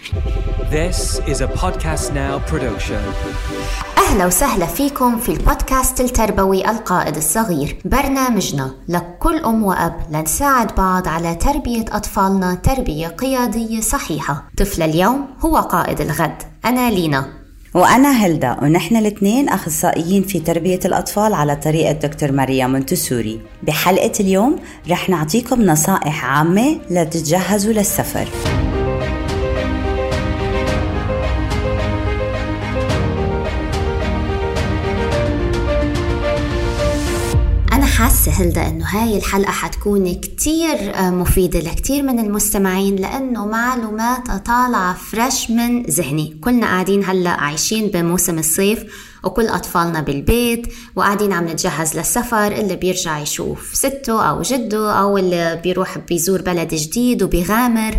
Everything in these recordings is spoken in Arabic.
This is a Podcast Now production. أهلا وسهلا فيكم في البودكاست التربوي القائد الصغير برنامجنا. لكل أم وأب لنساعد بعض على تربية أطفالنا تربية قيادية صحيحة. طفل اليوم هو قائد الغد. أنا لينا. وأنا هلدا ونحن الاثنين أخصائيين في تربية الأطفال على طريقة دكتور ماريا مونتسوري بحلقة اليوم رح نعطيكم نصائح عامة لتتجهزوا للسفر. حاسة هلدا إنه هاي الحلقة حتكون كتير آه، مفيدة لكتير من المستمعين لأنه معلوماتها طالعة فريش من ذهني. كلنا قاعدين هلأ عايشين بموسم الصيف وكل أطفالنا بالبيت وقاعدين عم نتجهز للسفر اللي بيرجع يشوف سته أو جده أو اللي بيروح بيزور بلد جديد وبيغامر.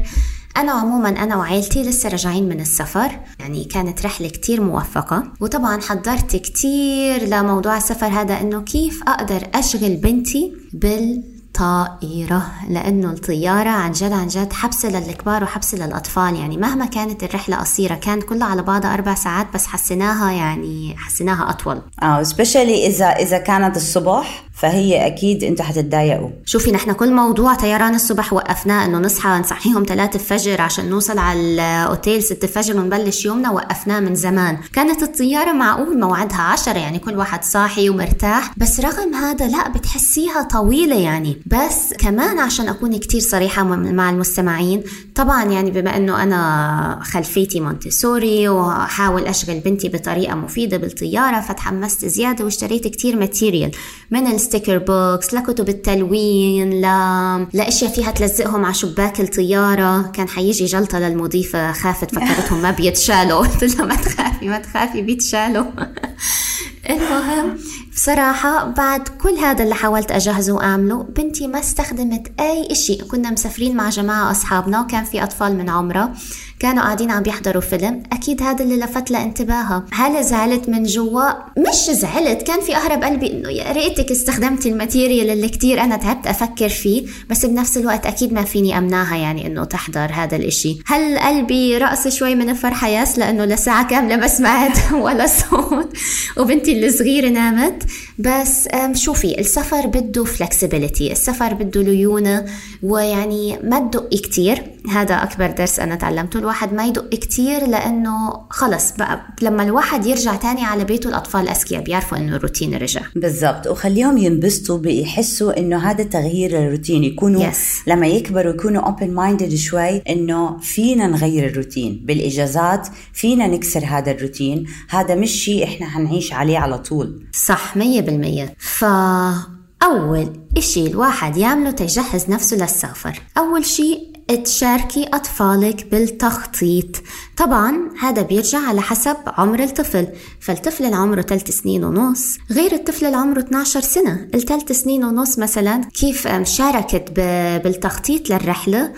أنا عموما أنا وعائلتي لسه راجعين من السفر يعني كانت رحلة كتير موفقة وطبعا حضرت كتير لموضوع السفر هذا إنه كيف أقدر أشغل بنتي بالطائرة لأنه الطيارة عن جد عن جد حبسة للكبار وحبسة للأطفال. يعني مهما كانت الرحلة قصيرة كانت كلها على بعضها أربع ساعات بس حسيناها يعني حسيناها أطول. آه سبيشالي إذا إذا كانت الصبح فهي أكيد أنتوا حتتضايقوا. شوفي نحن كل موضوع طيران الصبح وقفناه إنه نصحى نصحيهم 3 الفجر عشان نوصل على الأوتيل 6 الفجر ونبلش يومنا وقفناه من زمان. كانت الطيارة معقول موعدها 10 يعني كل واحد صاحي ومرتاح. بس رغم هذا لا بتحسيها طويلة يعني. بس كمان عشان أكون كتير صريحة مع المستمعين طبعا يعني بما إنه أنا خلفيتي مونتسوري وحاول أشغل بنتي بطريقة مفيدة بالطيارة فتحمست زيادة واشتريت كتير material من ال sticker books لكتب التلوين ل... لاشياء فيها تلزقهم على شباك الطيارة. كان حيجي جلطة للمضيفة خافت فكرتهم ما بيتشالوا. قلت لها ما تخافي ما تخافي بيتشالوا. المهم بصراحة بعد كل هذا اللي حاولت أجهزه وأعمله بنتي ما استخدمت أي شيء كنا مسافرين مع جماعة أصحابنا وكان في أطفال من عمرها. كانوا قاعدين عم بيحضروا فيلم أكيد هذا اللي لفت لها انتباهها هل زعلت من جوا؟ مش زعلت كان في أهرب قلبي إنه يا ريتك استخدمتي ال material اللي كتير أنا تعبت أفكر فيه بس بنفس الوقت أكيد ما فيني أمنعها يعني إنه تحضر هذا الإشي. هل قلبي رقص شوي من الفرحة yes لأنه لساعة كاملة ما سمعت ولا صوت. وبنتي الصغيرة نامت. بس شوفي السفر بده flexibility السفر بده ليونة ويعني ما تدقي كتير. هذا أكبر درس أنا تعلمته. الواحد ما يدق كتير لأنه خلص بقى. لما الواحد يرجع تاني على بيته الأطفال أذكياء بيعرفوا إنه الروتين رجع. بالضبط. وخليهم ينبسطوا بيحسوا إنه هذا تغيير الروتين. يكونوا Yes. لما يكبروا يكونوا open minded شوي إنه فينا نغير الروتين. بالإجازات فينا نكسر هذا الروتين. هذا مش شيء إحنا حنعيش عليه على طول. صح مية بالمية. فأول إشي الواحد يعمله تيجهز نفسه للسفر. أول شي تشاركي أطفالك بالتخطيط. طبعا هذا بيرجع على حسب عمر الطفل. فالطفل اللي عمره 3 سنين ونص غير الطفل اللي عمره 12 سنة. الثلاث سنين ونص مثلا كيف شاركت بالتخطيط للرحلة؟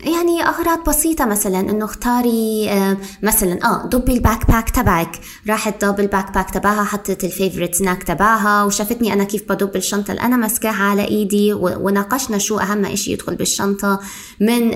يعني أغراض بسيطة مثلا إنه اختاري آه، مثلا آه ضبي ال backpack تبعك. راحت ضب ال backpack تبعها حطت ال favorite snack تبعها وشافتني أنا كيف بضب الشنطة. اللي أنا ماسكاها على إيدي و- وناقشنا شو أهم إشي يدخل بالشنطة من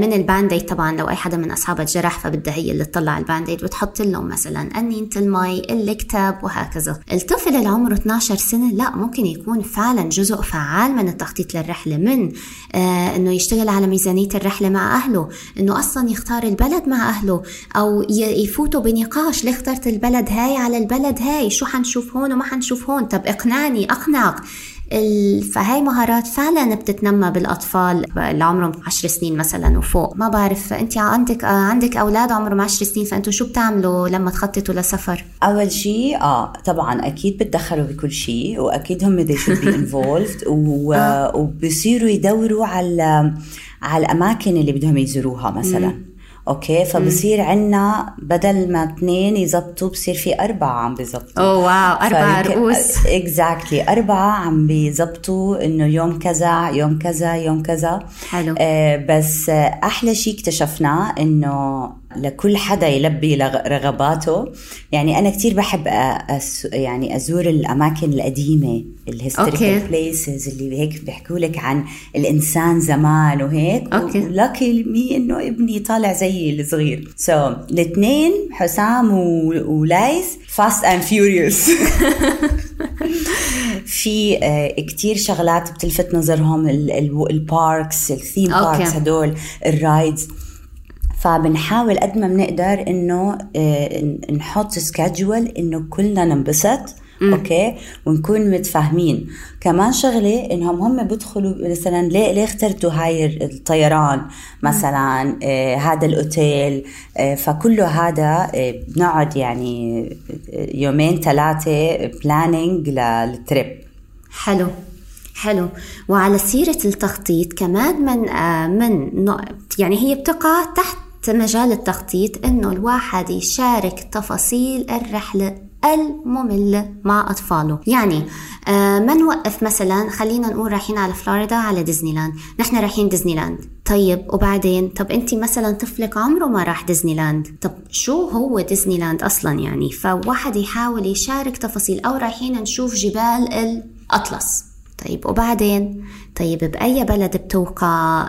من ال band-aid طبعا. لو أي حدا من اصحابها جرح فبدها هي اللي تطلع ال band-aid وتحط لهم مثلا قنينة المي الكتاب وهكذا. الطفل اللي عمره 12 سنة لا ممكن يكون فعلا جزء فعال من التخطيط للرحلة من آه إنه يشتغل على ميزانية الرحلة مع أهله إنه أصلا يختار البلد مع أهله أو ي- يفوتوا بنقاش ليه اخترت البلد هاي على البلد هاي؟ شو حنشوف هون وما حنشوف هون؟ طب اقنعني أقنعك. فهاي مهارات فعلا بتتنمى بالأطفال اللي عمرهم 10 سنين مثلا وفوق. ما بعرف أنت عندك آه، عندك أولاد عمرهم 10 سنين فأنتوا شو بتعملوا لما تخططوا لسفر؟ أول شيء آه طبعا أكيد بتدخلوا بكل شيء وأكيد هم they should be involved. و... وبصيروا يدوروا على على الأماكن اللي بدهم يزوروها مثلا. okay؟ فبصير عندنا بدل ما اثنين يزبطوا بصير في أربعة عم بيزبطوا oh wow أربع رؤوس exactly أربعة عم بيزبطوا إنه يوم كذا يوم كذا يوم كذا. حلو. آه بس آه أحلى شيء اكتشفناه إنه لكل حدا يلبي رغباته يعني أنا كتير بحب أس يعني أزور الأماكن القديمة. ال historical places اللي هيك بيحكوا لك عن الإنسان زمان وهيك okay. lucky me إنه ابني طالع زيي الصغير so, الاثنين حسام و- Fast and Furious في آه، كتير شغلات بتلفت نظرهم ال- ال- ال parks ال theme parks هدول ال rides فبنحاول قد ما بنقدر إنه آه، نحط schedule إنه كلنا ننبسط okay؟ ونكون متفاهمين. كمان شغلة إنهم هم بيدخلوا مثلا ليه ليه اخترتوا هاي الطيران؟ مثلا آه هذا الأوتيل آه فكله هذا آه بنقعد يعني آه، يومين ثلاثة planning لل trip حلو. حلو. وعلى سيرة التخطيط كمان من آه من يعني هي بتقع تحت مجال التخطيط إنه الواحد يشارك تفاصيل الرحلة المملة مع أطفاله. يعني آه ما نوقف مثلا خلينا نقول رايحين على فلوريدا على ديزني لاند نحن رايحين ديزني لاند طيب وبعدين؟ طب أنت مثلا طفلك عمره ما راح ديزني لاند طب شو هو ديزني لاند أصلا يعني؟ فواحد يحاول يشارك تفاصيل أو رايحين نشوف جبال الأطلس. طيب وبعدين؟ طيب بأي بلد بتوقع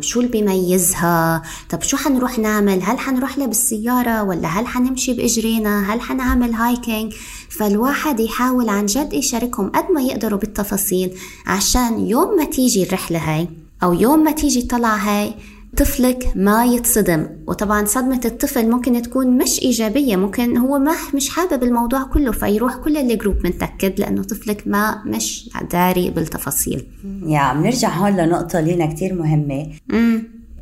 شو اللي بيميزها؟ طب شو حنروح نعمل؟ هل حنروح بالسيارة ولا هل حنمشي بإجرينا؟ هل حنعمل hiking؟ فالواحد يحاول عن جد يشاركهم قد ما يقدروا بالتفاصيل عشان يوم ما تيجي الرحلة هاي أو يوم ما تيجي الطلعة هاي طفلك ما يتصدم. وطبعا صدمة الطفل ممكن تكون مش إيجابية ممكن هو ما مش حابب الموضوع كله فيروح كل ال group متأكد لأنه طفلك ما مش داري بالتفاصيل. يا بنرجع هون لنقطة لينا كتير مهمة.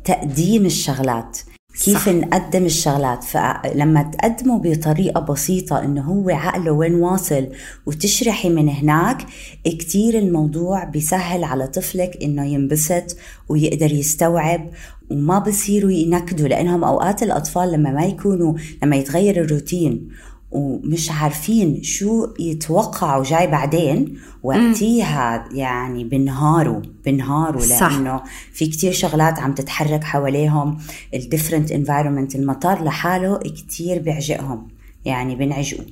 تقديم الشغلات. كيف صح. نقدم الشغلات فلما تقدمه بطريقة بسيطة إنه هو عقله وين واصل وتشرحي من هناك كتير الموضوع بيسهل على طفلك إنه ينبسط ويقدر يستوعب وما بصيروا ينكدوا لأنهم أوقات الأطفال لما ما يكونوا لما يتغير الروتين ومش عارفين شو يتوقعوا جاي بعدين وقتيها يعني بنهاروا بنهاروا صح. لأنه في كتير شغلات عم تتحرك حواليهم ال different environment المطار لحاله كتير بيعجقهم يعني بنعجقوا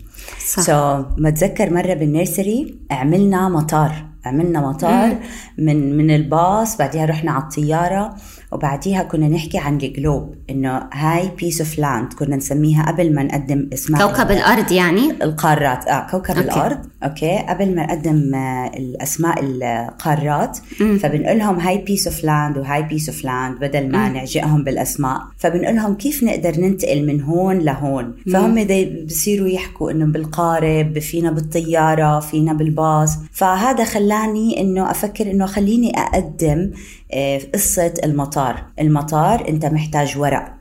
صح. so, بتذكر مرة بال nursery عملنا مطار عملنا مطار من من الباص بعديها رحنا على الطيارة وبعديها كنا نحكي عن ال globe إنه هاي piece of land كنا نسميها قبل ما نقدم اسمها كوكب الأرض يعني؟ القارات آه كوكب okay. الأرض okay قبل ما نقدم آه، الأسماء القارات فبنقول لهم هاي piece of land وهاي piece of land بدل ما نعجقهم بالأسماء فبنقول لهم كيف نقدر ننتقل من هون لهون؟ فهم بصيروا يحكوا إنه بالقارب فينا بالطيارة فينا بالباص فهذا خلاني إنه أفكر إنه خليني أقدم آه، قصة المطار. المطار أنت محتاج ورق.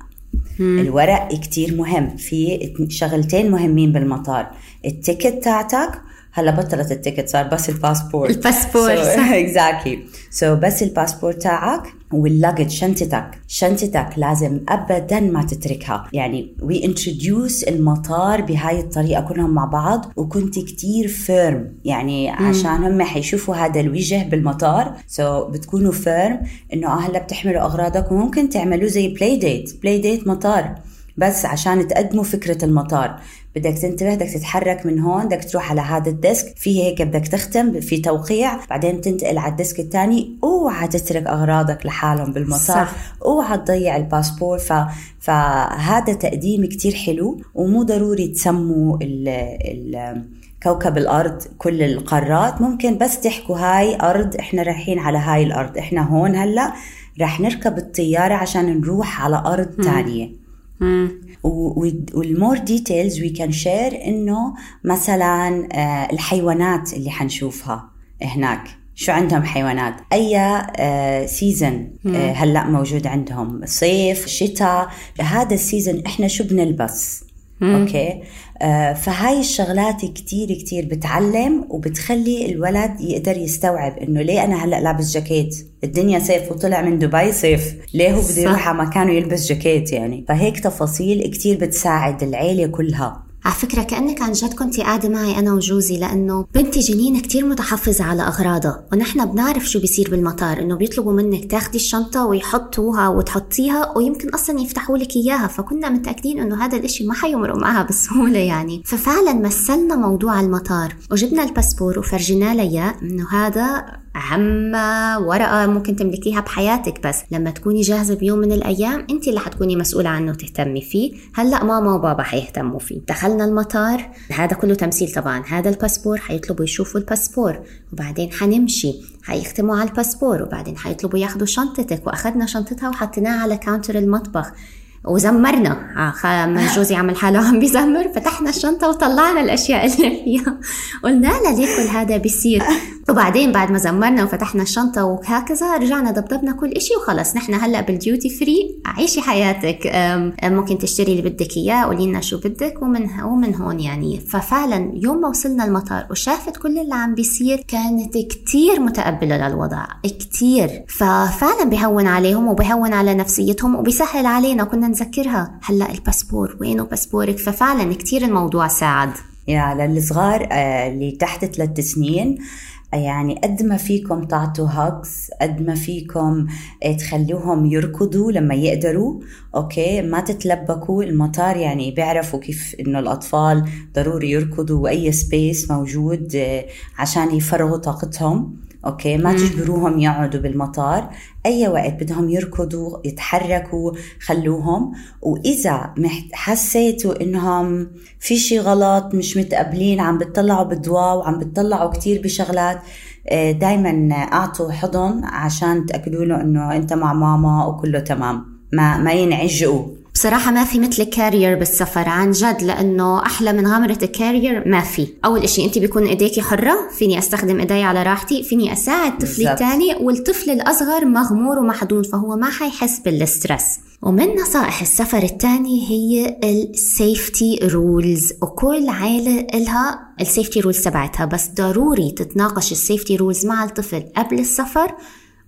الورق كتير مهم. في شغلتين مهمين بالمطار. ال ticket تاعتك هلا بطلت ال ticket صار بس الباسبور الباسبور، صح. exactly so بس الباسبور تاعك. وال luggage شنطتك شنطتك لازم ابدا ما تتركها. يعني we introduce المطار بهاي الطريقة كلهم مع بعض وكنت كتير firm يعني عشان هم حيشوفوا هذا الوجه بالمطار. so so بتكونوا firm إنه آه هلأ بتحملوا أغراضك وممكن تعملوه زي play date play date مطار. بس عشان تقدموا فكرة المطار. بدك تنتبه بدك تتحرك من هون بدك تروح على هذا ال desk. في هيك بدك تختم في توقيع. بعدين تنتقل على ال desk الثاني. اوعى تترك أغراضك لحالهم بالمطار. صح. اوعى تضيع الباسبور. ف... فهذا تقديم كتير حلو. ومو ضروري تسموا ال... ال... كوكب الأرض كل القارات. ممكن بس تحكوا هاي أرض إحنا رايحين على هاي الأرض. إحنا هون هلأ رح نركب الطيارة عشان نروح على أرض ثانية وال more details we can share إنه مثلا آه، الحيوانات اللي حنشوفها هناك. شو عندهم حيوانات؟ أي season هلأ موجود عندهم صيف شتاء. هذا ال season إحنا شو بنلبس؟ okay؟ آه فهاي الشغلات كتير كتير بتعلم وبتخلي الولد يقدر يستوعب إنه ليه أنا هلأ لابس جاكيت؟ الدنيا صيف وطلع من دبي صيف ليه هو بده. يروح على مكانه يلبس جاكيت يعني؟ فهيك تفاصيل كتير بتساعد العيلة كلها. على فكرة كأنك عن جد كنت قاعدة معي أنا وجوزي لأنه بنتي جنين كتير متحفظة على أغراضها ونحن بنعرف شو بيصير بالمطار إنه بيطلبوا منك تاخدي الشنطة ويحطوها وتحطيها ويمكن أصلا يفتحوا لك إياها فكنا متأكدين إنه هذا الإشي ما حيمرق معها بسهولة يعني. ففعلا مثلنا موضوع المطار وجبنا الباسبور وفرجينا لها إنه هذا أهم ورقة ممكن تملكيها بحياتك بس. لما تكوني جاهزة بيوم من الأيام أنت اللي حتكوني مسؤولة عنه وتهتمي فيه. هلأ ماما وبابا حيهتموا فيه. دخلنا المطار. هذا كله تمثيل طبعا. هذا الباسبور حيطلبوا يشوفوا الباسبور وبعدين حنمشي. حيختموا على الباسبور وبعدين حيطلبوا ياخذوا شنطتك. وأخذنا شنطتها وحطيناها على counter المطبخ. وزمرنا. من جوزي عمل حاله عم بيزمر. فتحنا الشنطة وطلعنا الأشياء اللي فيها. قلنا لها ليه كل هذا بيصير؟ وبعدين بعد ما زمرنا وفتحنا الشنطة وهكذا رجعنا ضبضبنا كل إشي وخلص. نحن هلأ بال duty free عيشي حياتك. ممكن تشتري اللي بدك إياه قولي لنا شو بدك ومن ومن هون يعني. ففعلا يوم ما وصلنا المطار وشافت كل اللي عم بيصير كانت كتير متقبلة للوضع كتير. ففعلا بهون عليهم وبهون على نفسيتهم وبيسهل علينا كنا نذكرها. هلأ الباسبور وينه باسبورك؟ ففعلا كتير الموضوع ساعد. يا للصغار آه، اللي تحت ثلاث سنين يعني قد ما فيكم تعطوا hugs قد ما فيكم آه، تخلوهم يركضوا لما يقدروا okay؟ ما تتلبكوا المطار يعني بيعرفوا كيف إنه الأطفال ضروري يركضوا وأي space موجود آه، عشان يفرغوا طاقتهم okay؟ ما تجبروهم يقعدوا بالمطار. أي وقت بدهم يركضوا يتحركوا خلوهم. وإذا حسيتوا إنهم في شيء غلط مش متقبلين عم بتطلعوا بالضواء وعم بتطلعوا كتير بشغلات آه، دايما أعطوا حضن عشان تأكدوا له إنه أنت مع ماما وكله تمام. ما ما ينعجقوا. بصراحة ما في مثل carrier بالسفر عن جد لأنه أحلى من غمرة ال carrier ما في. أول إشي أنت بيكون إيديكي حرة فيني أستخدم إيدي على راحتي فيني أساعد طفلي الثاني والطفل الأصغر مغمور ومحدود فهو ما حيحس بال stress ومن نصائح السفر الثاني هي ال safety rules وكل عائلة إلها ال safety rules تبعتها بس ضروري تتناقش ال safety rules مع الطفل قبل السفر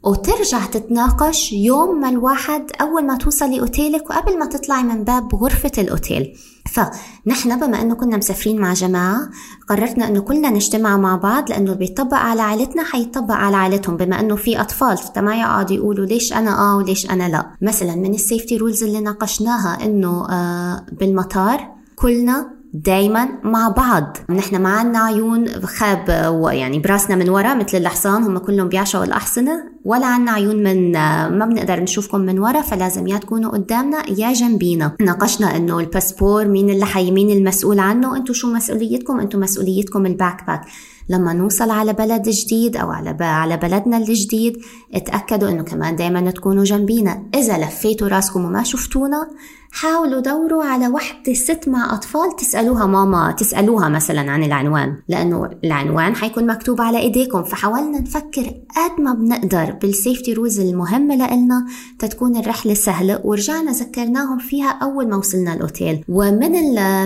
وترجع تتناقش يوم ما الواحد أول ما توصلي أوتيلك وقبل ما تطلعي من باب غرفة الأوتيل. فنحن بما أنه كنا مسافرين مع جماعة قررنا أنه كلنا نجتمع مع بعض اللي بيطبق على عائلتنا حيطبق على عائلتهم. بما أنه في أطفال فما يقعدوا يقولوا ليش أنا آه وليش أنا لا. مثلا من السيفتي رولز اللي ناقشناها إنه آه بالمطار كلنا دايما مع بعض. نحن ما عنا عيون خاب يعني براسنا من ورا مثل الحصان هم كلهم بيعشقوا الأحصنة. ولا عنا عيون من ما بنقدر نشوفكم من ورا فلازم يا تكونوا قدامنا يا جنبينا. ناقشنا إنه الباسبور مين اللي حي مين المسؤول عنه. أنتم شو مسؤوليتكم؟ أنتم مسؤوليتكم ال backpack لما نوصل على بلد جديد أو على على بلدنا الجديد اتأكدوا إنه كمان دائما تكونوا جنبينا. إذا لفيتوا راسكم وما شفتونا حاولوا دوروا على وحدة ست مع أطفال تسألوها ماما تسألوها مثلا عن العنوان لأنه العنوان حيكون مكتوب على إيديكم. فحاولنا نفكر قد ما بنقدر بال safety rules المهمة لإلنا تتكون الرحلة سهلة ورجعنا ذكرناهم فيها أول ما وصلنا الأوتيل. ومن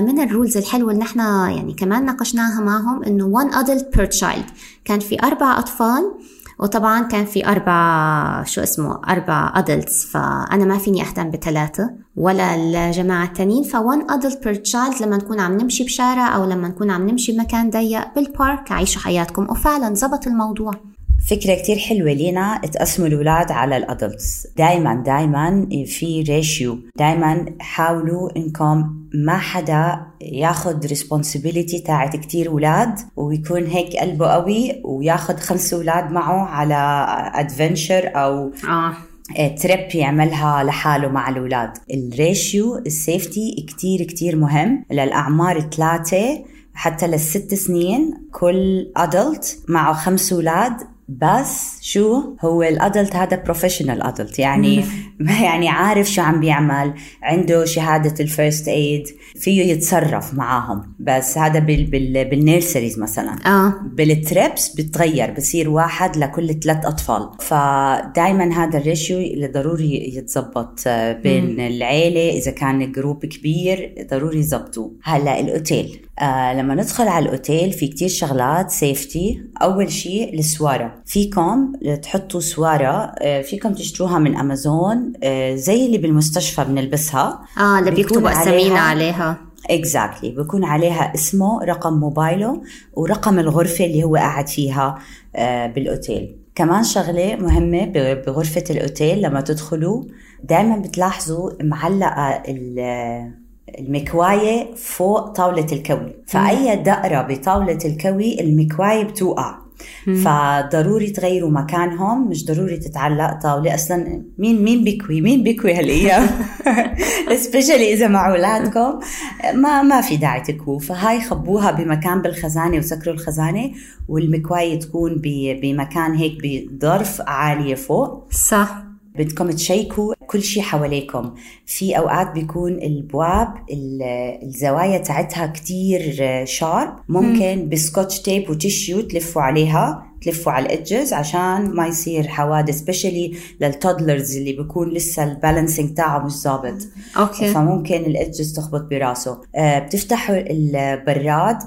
من ال rules الحلوة اللي نحن يعني كمان ناقشناها معهم إنه one adult per child. كان في أربع أطفال وطبعا كان في أربع شو اسمه أربع adults فأنا ما فيني أهتم بثلاثة ولا الجماعة التانيين ف one adult per child لما نكون عم نمشي بشارع أو لما نكون عم نمشي بمكان ضيق بال park عيشوا حياتكم. وفعلا زبط الموضوع. فكرة كتير حلوة لينا تقسموا الأولاد على ال adults. دايما دايما في ratio دايما حاولوا إنكم ما حدا ياخد responsibility تاعت كتير أولاد ويكون هيك قلبه قوي وياخد خمس أولاد معه على adventure أو آه. trip يعملها لحاله مع الأولاد. ال ratio ال safety كتير كتير مهم. للأعمار الثلاثة حتى للست سنين كل adult معه خمس أولاد بس شو هو ال adult؟ هذا professional adult يعني يعني عارف شو عم بيعمل عنده شهادة ال first aid فيه يتصرف معاهم. بس هذا بال بال بال nurseries مثلا. آه. بال trips بتغير بصير واحد لكل ثلاث أطفال. فدائما هذا ال ratio اللي ضروري يتظبط آه، بين مم. العيلة. إذا كان group كبير ضروري يظبطوه هلأ الأوتيل. آه لما ندخل على الأوتيل في كتير شغلات safety أول شيء السوارة. فيكم تحطوا سوارة آه فيكم تشتروها من أمازون آه زي اللي بالمستشفى بنلبسها. آه اللي بيكتبوا أسامينا عليها. اكزاكتلي exactly. بكون عليها اسمه رقم موبايله ورقم الغرفة اللي هو قاعد فيها آه، بالأوتيل. كمان شغلة مهمة بغرفة الأوتيل لما تدخلوا دائما بتلاحظوا معلقة المكواية فوق طاولة الكوي. فأي دقرة بطاولة الكوي المكواية بتوقع. فضروري تغيروا مكانهم مش ضروري تتعلق طاولة. أصلا مين مين بيكوي؟ مين بيكوي هالأيام؟ سبيشالي إذا مع أولادكم. ما ما في داعي تكووا فهاي خبوها بمكان بالخزانة وسكروا الخزانة والمكواية تكون بمكان هيك بظرف عالية فوق. صح. بدكم تشيكوا كل شيء حواليكم. في أوقات بيكون البواب الزوايا تاعتها كتير sharp. ممكن ب scotch tape وتشيو تلفوا عليها. تلفوا على ال edges عشان ما يصير حوادث specially لل toddlers اللي بيكون لسه ال balancing تاعه مش ظابط. okay. فممكن ال edges تخبط براسه. آه بتفتحوا البراد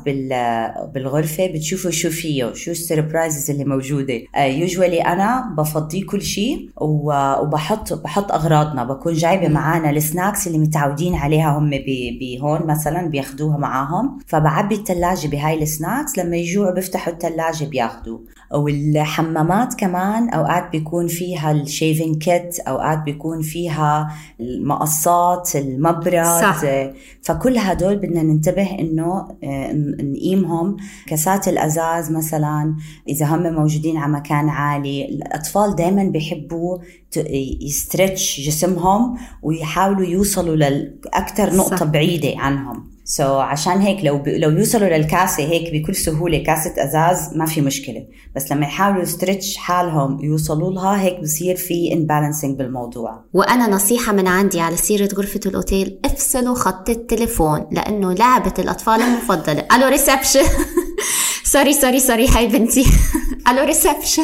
بالغرفة بتشوفوا شو فيه شو ال surprises اللي موجودة. آه usually أنا بفضيه كل شيء وبحط بحط أغراضنا. بكون جايبة معانا ال snacks اللي متعودين عليها هم بهون مثلا بياخذوها معاهم. فبعبي الثلاجه بهاي ال snacks. لما يجوعوا بيفتحوا الثلاجه بياخذوا والحمامات كمان أوقات بيكون فيها ال shaving kit أوقات بيكون فيها المقصات المبرد صح. فكل هدول بدنا ننتبه إنه آه، نقيمهم كاسات الأزاز مثلا إذا هم موجودين على مكان عالي الأطفال دائما بيحبوا ي stretch جسمهم ويحاولوا يوصلوا لاكثر نقطة صح. بعيدة عنهم so so, عشان هيك لو ب... لو يوصلوا للكاسة هيك بكل سهولة كاسة أزاز ما في مشكلة. بس لما يحاولوا stretch حالهم يوصلوا لها هيك بصير في unbalancing بالموضوع. وأنا نصيحة من عندي على سيرة غرفة الأوتيل افصلوا خط التليفون لأنه لعبة الأطفال المفضلة. ألو reception sorry sorry sorry هاي بنتي. ألو reception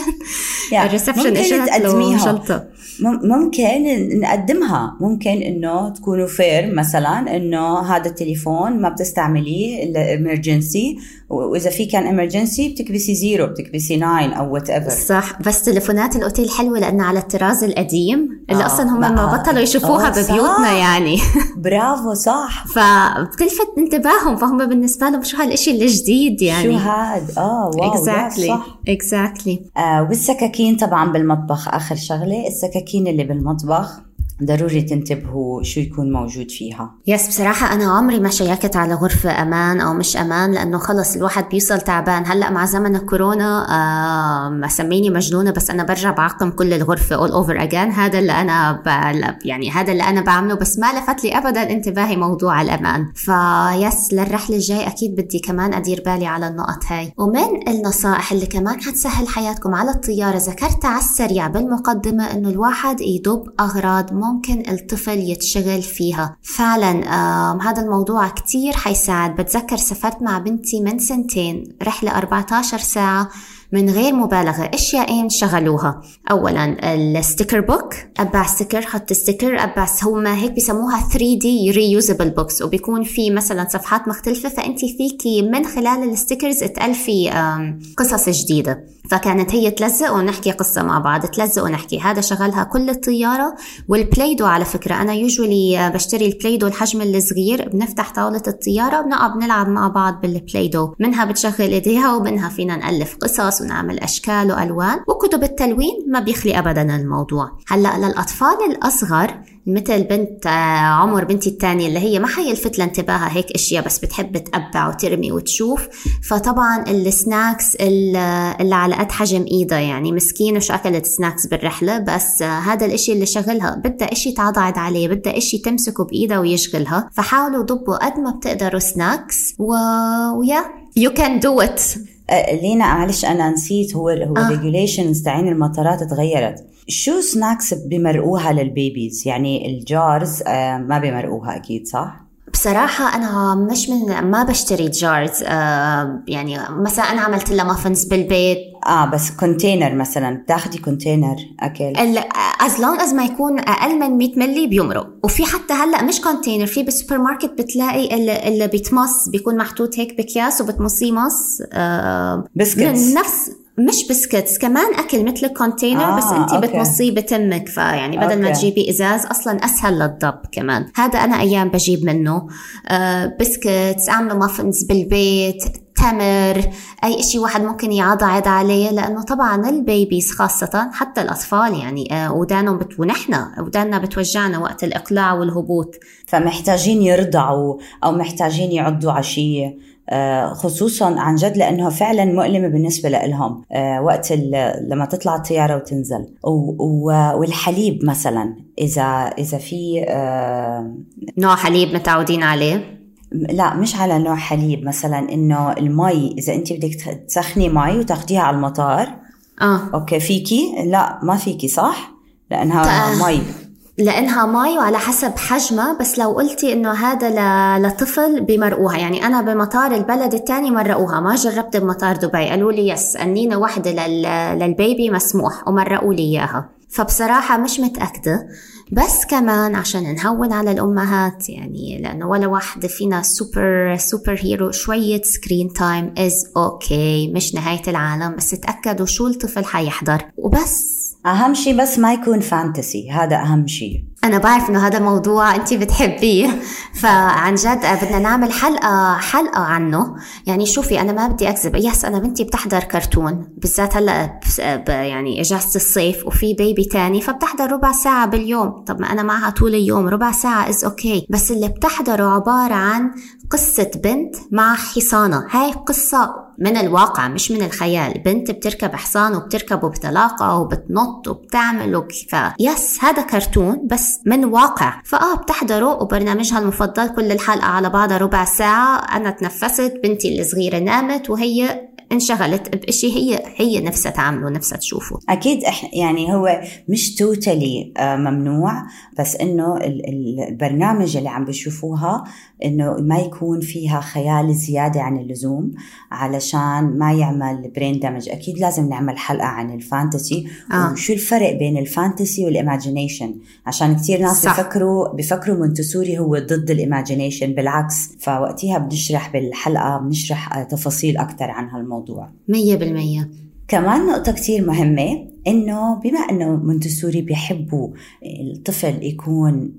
ال reception إيش شنطه ممكن نقدمها. ممكن إنه تكونوا fair مثلا إنه هذا التليفون ما بتستعمليه الا emergency وإذا في كان emergency بتكبسي zero بتكبسي nine أو whatever صح. بس تليفونات الأوتيل حلوة لأنها على الطراز القديم اللي آه أصلا هم ما بطلوا يشوفوها ببيوتنا يعني. برافو صح. فبتلفت انتباههم فهم بالنسبة لهم شو هالشيء الجديد يعني. شو هاد؟ آه wow exactly exactly والسكاكين طبعا بالمطبخ آخر شغلة السكاكين اللي بالمطبخ. ضروري تنتبهوا شو يكون موجود فيها. yes بصراحة أنا عمري ما شيكت على غرفة أمان أو مش أمان لأنه خلص الواحد بيوصل تعبان. هلأ مع زمن الكورونا آه سميني مجنونة بس أنا برجع بعقم كل الغرفة all over again. هذا اللي أنا يعني هذا اللي أنا بعمله بس ما لفت لي أبدا انتباهي موضوع الأمان. ف yes للرحلة الجاي أكيد بدي كمان أدير بالي على النقط هاي. ومن النصائح اللي كمان حتسهل حياتكم على الطيارة ذكرتها على السريع بالمقدمة إنه الواحد يدب أغراض ممكن الطفل يتشغل فيها. فعلا هذا الموضوع كتير حيساعد. بتذكر سافرت مع بنتي من سنتين رحلة 14 ساعة. من غير مبالغة اشياءين شغلوها. اولا الستيكر بوك ابع ستيكر حط ستيكر ابع هم هيك بسموها 3 دي ريوزبل بوكس وبيكون في مثلا صفحات مختلفة فانت فيكي من خلال الستيكرز تألفي قصص جديدة. فكانت هي تلزق ونحكي قصة مع بعض تلزق ونحكي. هذا شغلها كل الطيارة وال Play-Doh على فكرة. أنا usually بشتري ال Play-Doh الحجم الصغير بنفتح طاولة الطيارة وبنقعد نلعب مع بعض بال Play-Doh. منها بتشغل إيديها ومنها فينا نألف قصص ونعمل أشكال وألوان وكتب التلوين ما بيخلي أبدا الموضوع. هلأ للأطفال الأصغر مثل بنت آه، عمر بنتي الثانية اللي هي ما حيلفت لانتباهها هيك أشياء بس بتحب تقبع وترمي وتشوف. فطبعا ال snacks اللي على قد حجم إيدها يعني مسكين وش أكلت snacks بالرحلة بس هذا الإشي اللي شغلها بدها إشي تعضعض عليه بدها إشي تمسكه بإيدها ويشغلها. فحاولوا ضبوا قد ما بتقدروا snacks. ويا you can do it لينا معلش أنا نسيت هو هو ال regulations آه. تاعين المطارات تغيرت شو snacks بمرقوها لل babies؟ يعني ال jars آه، ما بمرقوها أكيد صح؟ بصراحة أنا مش من ما بشتري jars آه يعني مثلا أنا عملت لها muffins بالبيت. آه بس container مثلا بتاخدي container أكل. as long as ما يكون أقل من 100 ملي بيمرق. وفي حتى هلأ مش container في بالسوبر ماركت بتلاقي اللي, اللي بيتمص بيكون محطوط هيك بكياس وبتمصيه مص آه biscuits. من نفس مش biscuits كمان أكل مثل ال container آه، بس انت okay. بتمصيه بتمك. فيعني بدل ما okay. تجيبي إزاز أصلا أسهل للضب كمان. هذا أنا أيام بجيب منه. آه biscuits أعمله muffins بالبيت تمر أي شيء واحد ممكن يعضعض عليه لأنه طبعا ال babies خاصة حتى الأطفال يعني آه ودانهم بت... ونحن وداننا بتوجعنا وقت الإقلاع والهبوط. فمحتاجين يرضعوا أو محتاجين يعضوا آه، خصوصا عن جد لأنه فعلا مؤلمة بالنسبة لهم آه، وقت لما تطلع الطيارة وتنزل. والحليب مثلا إذا إذا في آه، نوع حليب متعودين عليه؟ لا مش على نوع حليب. مثلا إنه المي إذا أنت بدك تسخني مي وتاخديها على المطار. آه. okay فيكي؟ لا ما فيكي صح؟ لأنها مي. لأنها مي وعلى حسب حجمها بس لو قلتي إنه هذا ل... لطفل بمرقوها. يعني أنا بمطار البلد الثاني مرقوها. ما جربت بمطار دبي. قالوا لي yes قنينه واحدة لل... للبيبي مسموح ومرقوا لي إياها. فبصراحة مش متأكدة. بس كمان عشان نهون على الأمهات يعني لأنه ولا واحدة فينا super superhero شوية screen time is okay مش نهاية العالم. بس تأكدوا شو الطفل حيحضر. وبس. أهم شيء بس ما يكون fantasy هذا أهم شيء أنا بعرف إنه هذا موضوع أنت بتحبيه. فعن جد بدنا نعمل حلقة حلقة عنه. يعني شوفي أنا ما بدي أكذب. yes أنا بنتي بتحضر كرتون بالذات هلأ ب- يعني إجازة الصيف وفي بيبي تاني فبتحضر ربع ساعة باليوم. طب ما أنا معها طول اليوم ربع ساعة is okay بس اللي بتحضره عبارة عن قصة بنت مع حصانة. هاي قصة من الواقع مش من الخيال. بنت بتركب حصان وبتركبه بطلاقة وبتنط وبتعمل وك- ف yes هذا كرتون بس من واقع. فآه بتحضره. وبرنامجها المفضل كل الحلقة على بعضها ربع ساعة. أنا تنفست بنتي الصغيرة نامت وهي انشغلت بإشي هي هي نفسها تعمله نفسها تشوفه. أكيد إحنا يعني هو مش totally ممنوع بس إنه ال- ال- البرنامج اللي عم بشوفوها إنه ما يكون فيها خيال زيادة عن اللزوم علشان ما يعمل brain damage أكيد لازم نعمل حلقة عن ال fantasy آه. وشو الفرق بين ال fantasy وال imagination عشان كثير ناس صح. بفكروا بفكروا مونتسوري هو ضد ال imagination بالعكس. فوقتها بنشرح بالحلقة بنشرح آه، تفاصيل أكثر عن هالموضوع. مية بالمية. كمان نقطة كتير مهمة إنه بما إنه منتسوري بيحبوا الطفل يكون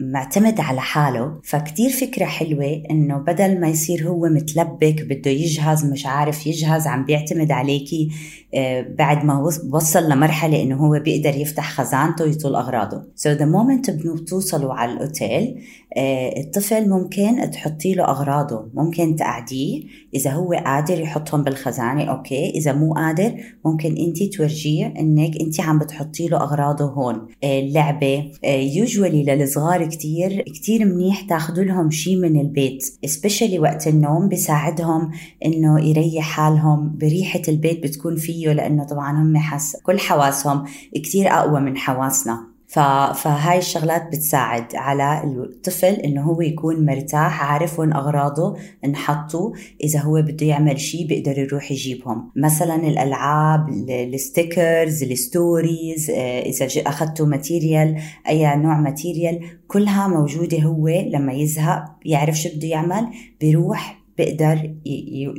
معتمد على حاله فكتير فكرة حلوة إنه بدل ما يصير هو متلبك بده يجهز مش عارف يجهز عم بيعتمد عليكي آه، بعد ما وص- وصل لمرحلة إنه هو بيقدر يفتح خزانته ويطول أغراضه. So the moment بتوصلوا على الأوتيل آه، الطفل ممكن تحطي له أغراضه ممكن تقعديه. إذا هو قادر يحطهم بالخزانة أوكي. إذا مو قادر ممكن أنت تورجيه إنك أنت عم بتحطي له أغراضه هون آه، اللعبة يوجولي للصغار كتير كتير منيح تاخدوا لهم شي من البيت especially وقت النوم بيساعدهم إنه يريح حالهم بريحة البيت بتكون فيه لأنه طبعا هم حس كل حواسهم كتير أقوى من حواسنا. فهاي الشغلات بتساعد على الطفل إنه هو يكون مرتاح عارف وين أغراضه انحطوا إذا هو بده يعمل شيء بيقدر يروح يجيبهم. مثلا الألعاب ال- ال stickers ال stories آه، إذا أخذتوا material أي نوع material كلها موجودة هو لما يزهق يعرف شو بده يعمل بيروح بيقدر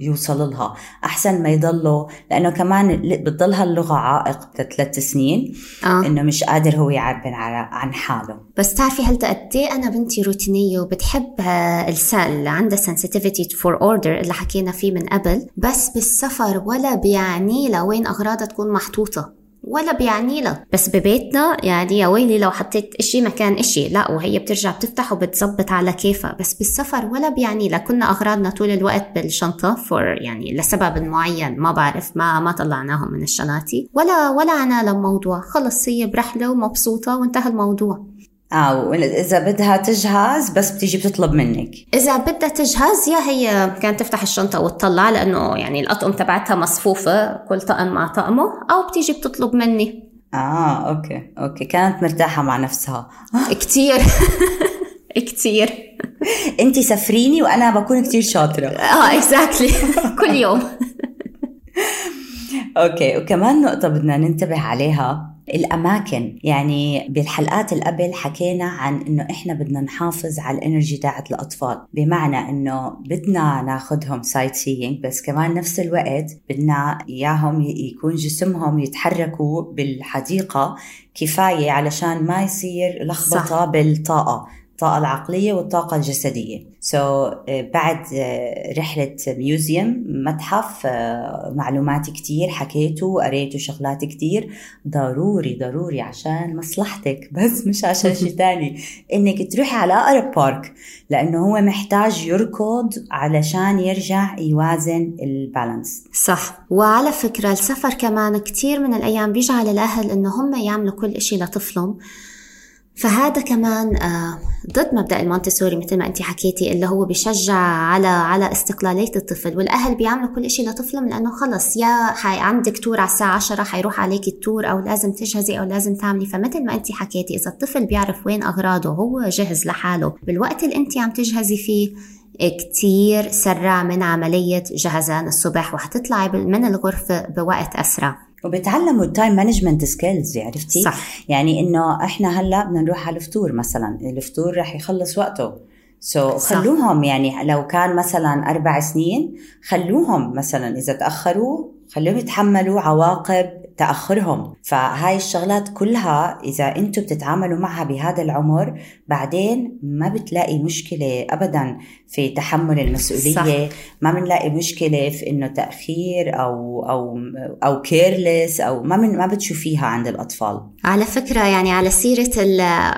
يوصل لها أحسن ما يضله لأنه كمان بتضلها اللغة عائق لثلاث سنين. آه. إنه مش قادر هو يعبر عن حاله. بس تعرفي هل قد إيه أنا بنتي روتينية وبتحب السأل اللي عندها sensitivity for order اللي حكينا فيه من قبل. بس بالسفر ولا بيعني لها وين أغراضها تكون محطوطة. ولا بيعني لها بس ببيتنا يعني يا ويلي لو حطيت إشي مكان إشي لا وهي بترجع بتفتح وبتزبط على كيفها. بس بالسفر ولا بيعني لها كنا أغراضنا طول الوقت بالشنطة فور يعني لسبب معين ما بعرف ما ما طلعناهم من الشناتي. ولا ولا عنا لها موضوع خلص هي برحلة ومبسوطة وانتهى الموضوع. آه واذا بدها تجهز بس بتيجي بتطلب منك. إذا بدها تجهز يا هي كانت تفتح الشنطة وتطلع لأنه يعني الأطقم تبعتها مصفوفة كل طقم مع طقمه أو بتيجي بتطلب مني. آه okay okay كانت مرتاحة مع نفسها. كتير. كتير. أنت سفريني وأنا بكون كتير شاطرة. آه exactly كل يوم. okay وكمان نقطة بدنا ننتبه عليها. الأماكن. يعني بالحلقات اللي قبل حكينا عن إنه إحنا بدنا نحافظ على ال energy تاعت الأطفال. بمعنى إنه بدنا ناخذهم sightseeing بس كمان نفس الوقت بدنا إياهم يكون جسمهم يتحركوا بالحديقة كفاية علشان ما يصير لخبطة صح. بالطاقة. الطاقة العقلية والطاقة الجسدية. So, uh, بعد uh, رحلة ميوزيوم متحف uh, معلومات كتير حكيته وقريته شغلات كتير. ضروري ضروري عشان مصلحتك بس مش عشان شيء تاني. إنك تروحي على أقرب بارك لأنه هو محتاج يركض علشان يرجع يوازن البالانس صح. وعلى فكرة السفر كمان كتير من الأيام بيجعل الأهل إنه هم يعملوا كل إشي لطفلهم. فهذا كمان آه، ضد مبدأ المونتسوري مثل ما انت حكيتي اللي هو بيشجع على على استقلالية الطفل. والأهل بيعملوا كل شيء لطفلهم لأنه خلص يا حي عندك تور على الساعة 10 حيروح عليك التور أو لازم تجهزي أو لازم تعملي. فمثل ما انت حكيتي إذا الطفل بيعرف وين أغراضه هو جهز لحاله. بالوقت اللي انت عم تجهزي فيه كتير سرع من عملية جهزان الصبح وحتطلعي من الغرفة بوقت أسرع. وبتعلموا ال time management skills عرفتي؟ صح. يعني إنه إحنا هلأ بدنا نروح على الفطور مثلا، الفطور رح يخلص وقته. so خلوهم يعني لو كان مثلا أربع سنين خلوهم مثلا إذا تأخروا خلوهم يتحملوا عواقب تأخرهم. فهاي الشغلات كلها إذا أنتم بتتعاملوا معها بهذا العمر بعدين ما بتلاقي مشكلة ابدا في تحمل المسؤولية. صح. ما بنلاقي مشكلة في إنه تأخير أو أو أو careless أو ما من ما بتشوفيها عند الأطفال. على فكرة يعني على سيرة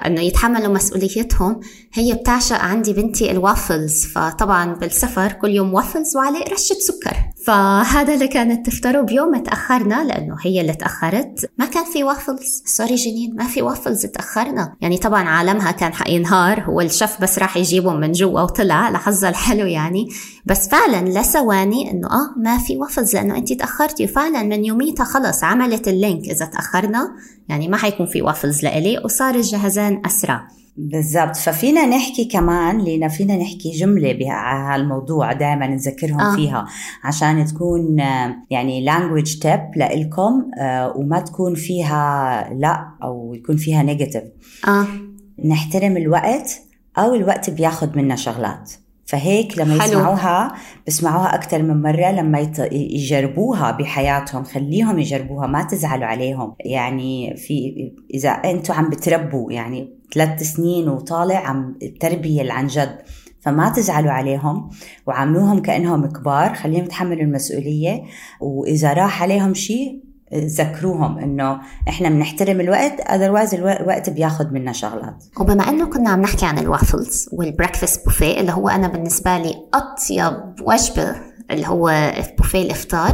إنه يتحملوا مسؤوليتهم هي بتعشق عندي بنتي الوافلز. فطبعا بالسفر كل يوم وافلز وعليه رشة سكر. فهذا اللي كانت تفطره بيوم تاخرنا لأنه هي اللي تأخرت. ما كان في waffles. sorry جنين ما في وافلز تأخرنا. يعني طبعا عالمها كان حينهار هو الشيف بس راح يجيبهم من جوا وطلع. لحظها الحلو يعني. بس فعلا لثواني إنه آه ما في وافلز لأنه انت تأخرتي. وفعلا من يوميتها خلص عملت ال link إذا تأخرنا. يعني ما حيكون في وافلز لإلي وصار الجهزان أسرع بالضبط ففينا نحكي كمان لنا فينا نحكي جملة بهالموضوع دائما نذكرهم آه. فيها عشان تكون يعني language tip لإلكم آه، وما تكون فيها لا أو يكون فيها negative آه. نحترم الوقت أو الوقت بياخد منا شغلات فهيك لما حلو. يسمعوها بسمعوها أكثر من مرة لما يجربوها بحياتهم خليهم يجربوها ما تزعلوا عليهم يعني في إذا أنتم عم بتربوا يعني ثلاث سنين وطالع عم التربية عن جد فما تزعلوا عليهم وعاملوهم كأنهم كبار خليهم يتحملوا المسؤولية وإذا راح عليهم شيء ذكروهم إنه إحنا بنحترم الوقت اذروايز الوقت بياخذ منا شغلات. وبما إنه كنا عم نحكي عن ال waffles وال breakfast buffet اللي هو أنا بالنسبة لي أطيب وجبة اللي هو بوفيه الإفطار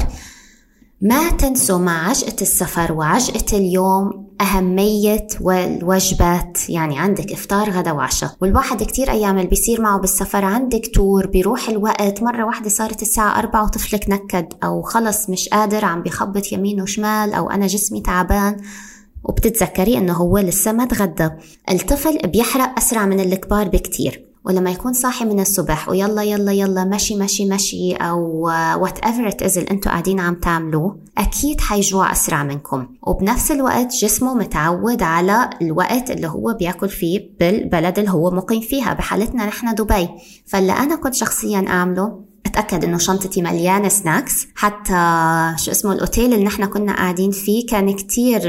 ما تنسوا مع عجقة السفر وعجقة اليوم أهمية والوجبات. يعني عندك إفطار غدا وعشاء. والواحد كتير أيام اللي بيصير معه بالسفر. عندك tour بيروح الوقت. مرة واحدة صارت الساعة أربعة وطفلك نكد أو خلص مش قادر عم بيخبط يمين وشمال أو أنا جسمي تعبان. وبتتذكري إنه هو لسه ما تغدى. الطفل بيحرق أسرع من الكبار بكتير. ولما يكون صاحي من الصبح ويلا يلا يلا مشي مشي مشي أو whatever it اللي أنتم قاعدين عم تعملوه أكيد حيجوع أسرع منكم. وبنفس الوقت جسمه متعود على الوقت اللي هو بياكل فيه بالبلد اللي هو مقيم فيها بحالتنا نحن دبي. فاللي أنا كنت شخصيا أعمله أتأكد إنه شنطتي مليانة snacks حتى شو اسمه الأوتيل اللي نحن كنا قاعدين فيه كان كتير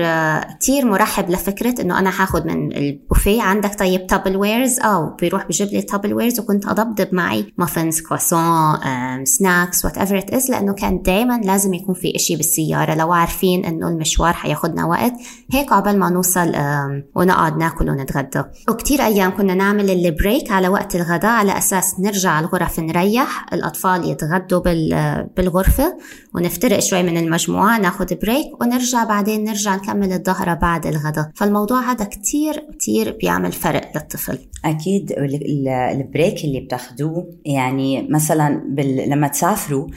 كتير مرحب لفكرة إنه أنا حاخد من البوفيه. عندك طيب Tupperwares أو بيروح بجيب لي Tupperwares وكنت اضبضب معي muffins croissant snacks whatever it is لأنه كان دائما لازم يكون في إشي بالسيارة. لو عارفين إنه المشوار حياخدنا وقت هيك عقبال ما نوصل ونقعد ناكل ونتغدى. وكتير أيام كنا نعمل ال break على وقت الغداء على أساس نرجع الغرف نريح. الأطفال الأطفال يتغدوا بالغرفة ونفترق شوي من المجموعة ناخد break ونرجع بعدين نرجع نكمل الظهرة بعد الغداء. فالموضوع هذا كتير كتير بيعمل فرق للطفل. أكيد ال break اللي بتاخدوه يعني مثلا بال... لما تسافروا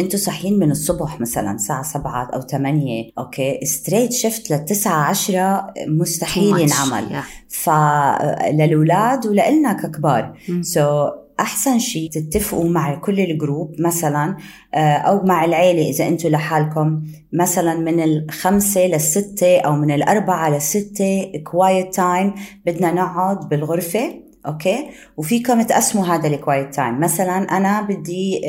أنتوا صاحيين من الصبح مثلا الساعة سبعة أو ثمانية أوكي؟ straight shift للتسعة عشرة مستحيل ينعمل. فللولاد ولإلنا ككبار. so أحسن شيء تتفقوا مع كل ال group مثلا آه، أو مع العيلة إذا أنتم لحالكم مثلا من الخمسة للستة أو من الأربعة للستة quiet time بدنا نقعد بالغرفة okay؟ وفيكم تقسموا هذا ال quiet time مثلا أنا بدي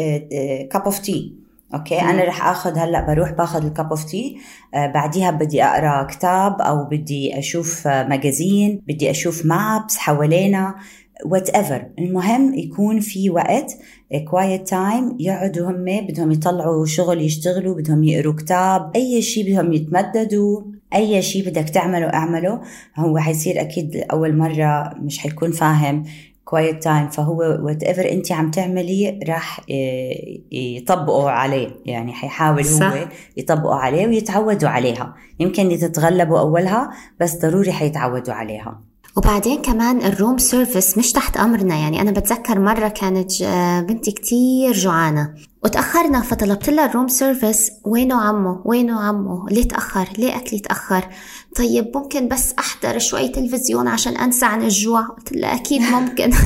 cup of tea أوكي؟ مم. أنا رح آخذ هلأ بروح باخذ ال cup of tea بعديها بدي أقرأ كتاب أو بدي أشوف magazine بدي أشوف maps حوالينا. whatever المهم يكون في وقت quiet time يقعدوا هم بدهم يطلعوا شغل يشتغلوا بدهم يقروا كتاب أي شيء بدهم يتمددوا أي شيء بدك تعمله اعمله. هو حيصير أكيد اول مرة مش حيكون فاهم quiet time فهو whatever أنت عم تعمليه راح يطبقوا عليه. يعني حيحاول صح. هو يطبقوا عليه ويتعودوا عليها. يمكن تتغلبوا أولها بس ضروري حيتعودوا عليها. وبعدين كمان ال room service مش تحت أمرنا. يعني أنا بتذكر مرة كانت آه، بنتي كتير جوعانة. وتأخرنا فطلبت لها ال room service وينه عمو وينه عمو ليه تأخر؟ ليه أكلي تأخر؟ طيب ممكن بس أحضر شوي تلفزيون عشان أنسى عن الجوع؟ قلت لها أكيد ممكن.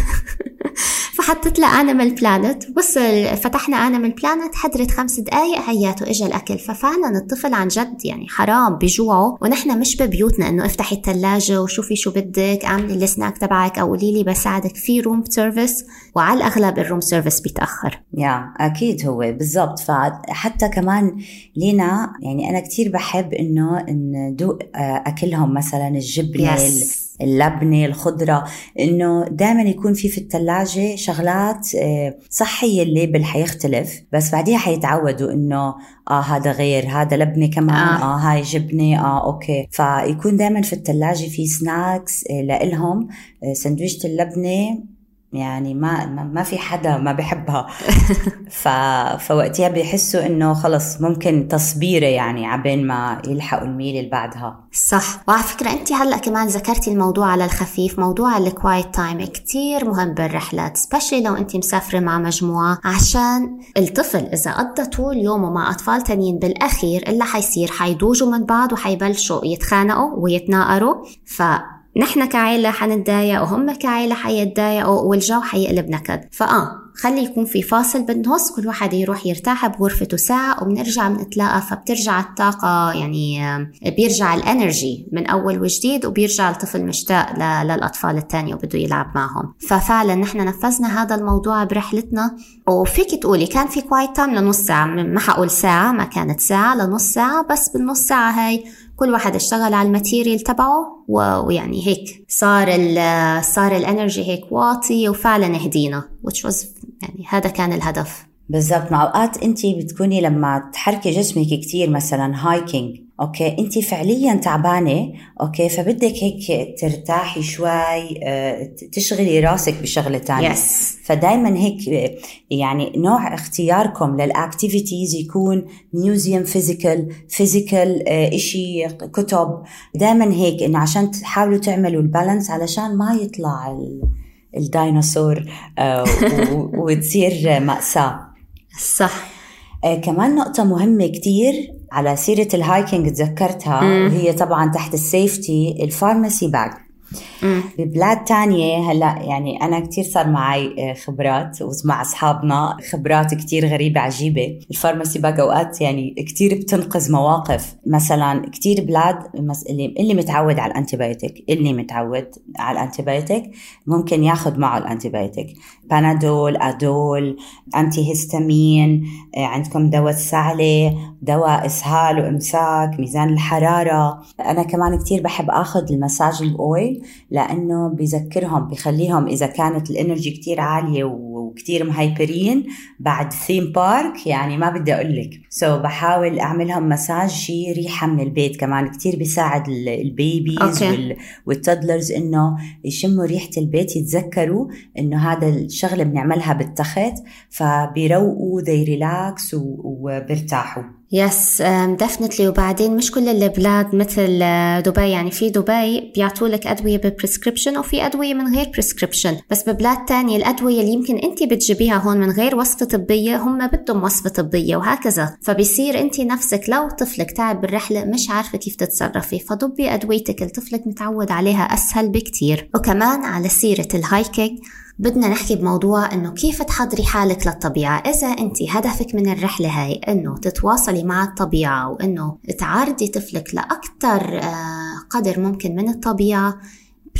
فحطيت لها Animal Planet بس فتحنا Animal Planet حضرت خمس دقائق هياته اجى الأكل. ففعلا الطفل عن جد يعني حرام بجوعه. ونحن مش ببيوتنا إنه افتحي الثلاجه وشوفي شو بدك اعملي السناك تبعك أو قولي لي بساعدك. في room service وعلى الأغلب ال room service بيتأخر. يا أكيد هو بالضبط. فحتى كمان لينا يعني أنا كثير بحب إنه ندوق آه، أكلهم مثلا الجبنة yes. اللبنة الخضرة إنه دائما يكون في في الثلاجة شغلات آه، صحية ال label حيختلف بس بعديها حيتعودوا إنه آه هذا غير هذا لبنة كمان آه, آه هاي جبنة آه okay. فيكون دائما في الثلاجة في snacks آه، لإلهم سندويشة اللبنة يعني ما ما في حدا ما بحبها ف... فوقتها بيحسوا إنه خلص ممكن تصبيرة يعني عبين ما يلحقوا ال meal اللي بعدها. صح. وعلى فكرة انت هلأ كمان ذكرتي الموضوع على الخفيف موضوع ال quiet time كتير مهم بالرحلات especially لو انت مسافرة مع مجموعة عشان الطفل إذا قضى طول يومه مع أطفال تانيين بالأخير اللي حيصير؟ حيدوجوا من بعض وحيبلشوا يتخانقوا ويتناقروا. ف نحن كعائلة حنتضايق وهم كعائلة حيتضايقوا والجو حيقلب نكد. فآه خلي يكون في فاصل بالنص كل واحد يروح يرتاح بغرفته ساعة وبنرجع بنتلاقى فبترجع الطاقة يعني بيرجع ال energy من أول وجديد وبيرجع الطفل مشتاق للأطفال التانية وبده يلعب معهم. ففعلا نحن نفذنا هذا الموضوع برحلتنا. وفيك تقولي كان في quiet time لنص ساعة ما حقول ساعة ما كانت ساعة لنص ساعة بس بالنص ساعة هاي كل واحد اشتغل على ال material تبعه ويعني هيك صار ال صار ال energy هيك واطي وفعلا هدينا which was يعني هذا كان الهدف. بالضبط. مع أوقات انت بتكوني لما تحركي جسمك كثير مثلا hiking okay؟ انت فعليا تعبانة okay؟ فبدك هيك ترتاحي شوي آه، تشغلي راسك بشغلة ثانية yes. فدائما هيك يعني نوع اختياركم لل activities يكون museum physical physical إشي كتب. دائما هيك إنه عشان تحاولوا تعملوا ال balance علشان ما يطلع الديناصور آه، وتصير مأساة. صح. آه كمان نقطة مهمة كتير على سيرة ال hiking تذكرتها وهي طبعا تحت ال safety ال pharmacy bag ببلاد تانية هلا يعني أنا كتير صار معي آه، خبرات ومع أصحابنا خبرات كتير غريبة عجيبة. ال pharmacy bag أوقات يعني كتير بتنقذ مواقف. مثلا كتير بلاد اللي, اللي متعود على ال antibiotic اللي متعود على ال antibiotic ممكن ياخذ معه ال antibiotic بانادول أدول antihistamine عندكم دواء السعلة دواء إسهال وإمساك ميزان الحرارة. أنا كمان كتير بحب أخذ المساج لأنه بذكرهم بخليهم إذا كانت ال energy كتير عالية وكتير م hyper ين بعد theme park يعني ما بدي أقول لك so بحاول أعملهم مساج شيء ريحة من البيت كمان كتير بيساعد ال babies okay. وال toddlers إنه يشموا ريحة البيت يتذكروا إنه هذا الشغلة بنعملها بالتخت فبيروقوا they relax وبيرتاحوا yes definitely وبعدين مش كل البلاد مثل uh, دبي. يعني في دبي بيعطوا لك أدوية بال prescription وفي أدوية من غير prescription بس ببلاد تانية الأدوية اللي يمكن أنت بتجيبيها هون من غير وصفة طبية هم بدهم وصفة طبية وهكذا. فبصير أنت نفسك لو طفلك تعب بالرحلة مش عارفة كيف تتصرفي. فضبي أدويتك الطفلك متعود عليها أسهل بكتير. وكمان على سيرة ال hiking بدنا نحكي بموضوع إنه كيف تحضري حالك للطبيعة؟ إذا انت هدفك من الرحلة هاي إنه تتواصلي مع الطبيعة وإنه تعرضي طفلك لاكثر آه، قدر ممكن من الطبيعة